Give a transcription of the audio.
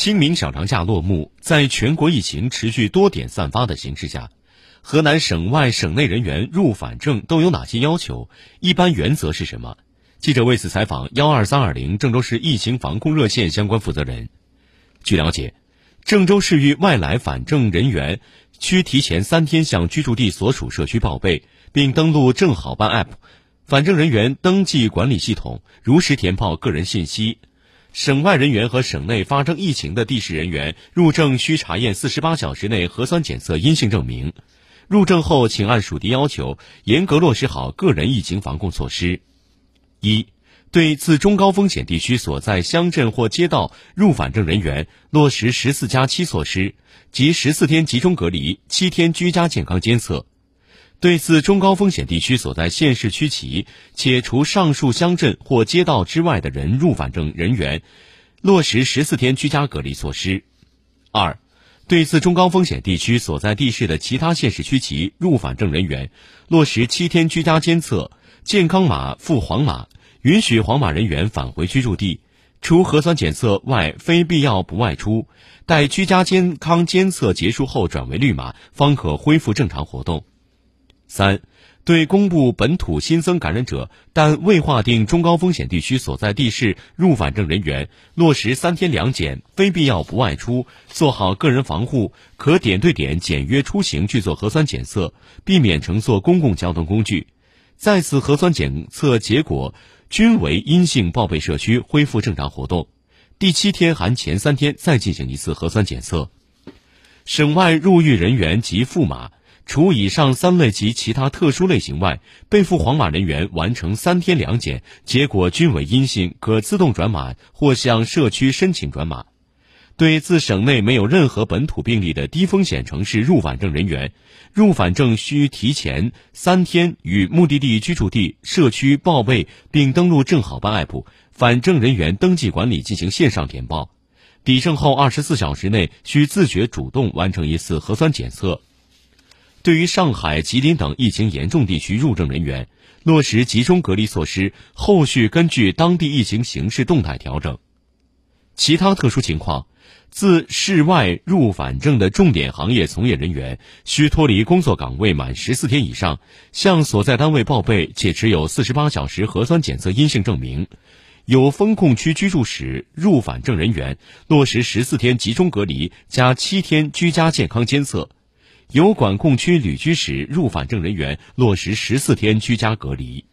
清明小长假落幕，在全国疫情持续多点散发的形势下，河南省外、省内人员入返郑都有哪些要求？一般原则是什么？记者为此采访幺二三二零郑州市疫情防控热线相关负责人。据了解，郑州市域外来返郑人员需提前三天向居住地所属社区报备，并登录正好办 App 返郑人员登记管理系统，如实填报个人信息。省外人员和省内发生疫情的地市人员入郑需查验四十八小时内核酸检测阴性证明。入郑后，请按属地要求严格落实好个人疫情防控措施。一、对自中高风险地区所在乡镇或街道入返郑人员落实十四加七措施，即十四天集中隔离、七天居家健康监测。对自中高风险地区所在县市区级，且除上述乡镇或街道之外的人入返郑人员，落实十四天居家隔离措施。二、对自中高风险地区所在地市的其他县市区级入返郑人员，落实七天居家监测，健康码附黄码，允许黄码人员返回居住地，除核酸检测外，非必要不外出。待居家健康监测结束后转为绿码，方可恢复正常活动。三、对公布本土新增感染者但未划定中高风险地区所在地市入返郑人员，落实三天两检，非必要不外出，做好个人防护，可点对点、简约出行去做核酸检测，避免乘坐公共交通工具。再次核酸检测结果均为阴性，报备社区恢复正常活动。第七天含前三天再进行一次核酸检测。省外入狱人员及驸马。除以上三类及其他特殊类型外，被赴黄码人员完成三天两检，结果均为阴性，可自动转码或向社区申请转码。对自省内没有任何本土病例的低风险城市入返证人员，入返证需提前三天与目的地居住地社区报备，并登录正好办 app 返证人员登记管理进行线上填报。抵证后二十四小时内需自觉主动完成一次核酸检测。对于上海、吉林等疫情严重地区入郑人员，落实集中隔离措施，后续根据当地疫情形势动态调整。其他特殊情况，自市外入返郑的重点行业从业人员，需脱离工作岗位满十四天以上，向所在单位报备，且持有四十八小时核酸检测阴性证明。有风控区居住史入返郑人员，落实十四天集中隔离加七天居家健康监测。有管控区旅居史入返郑人员落实十四天居家隔离。